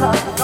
서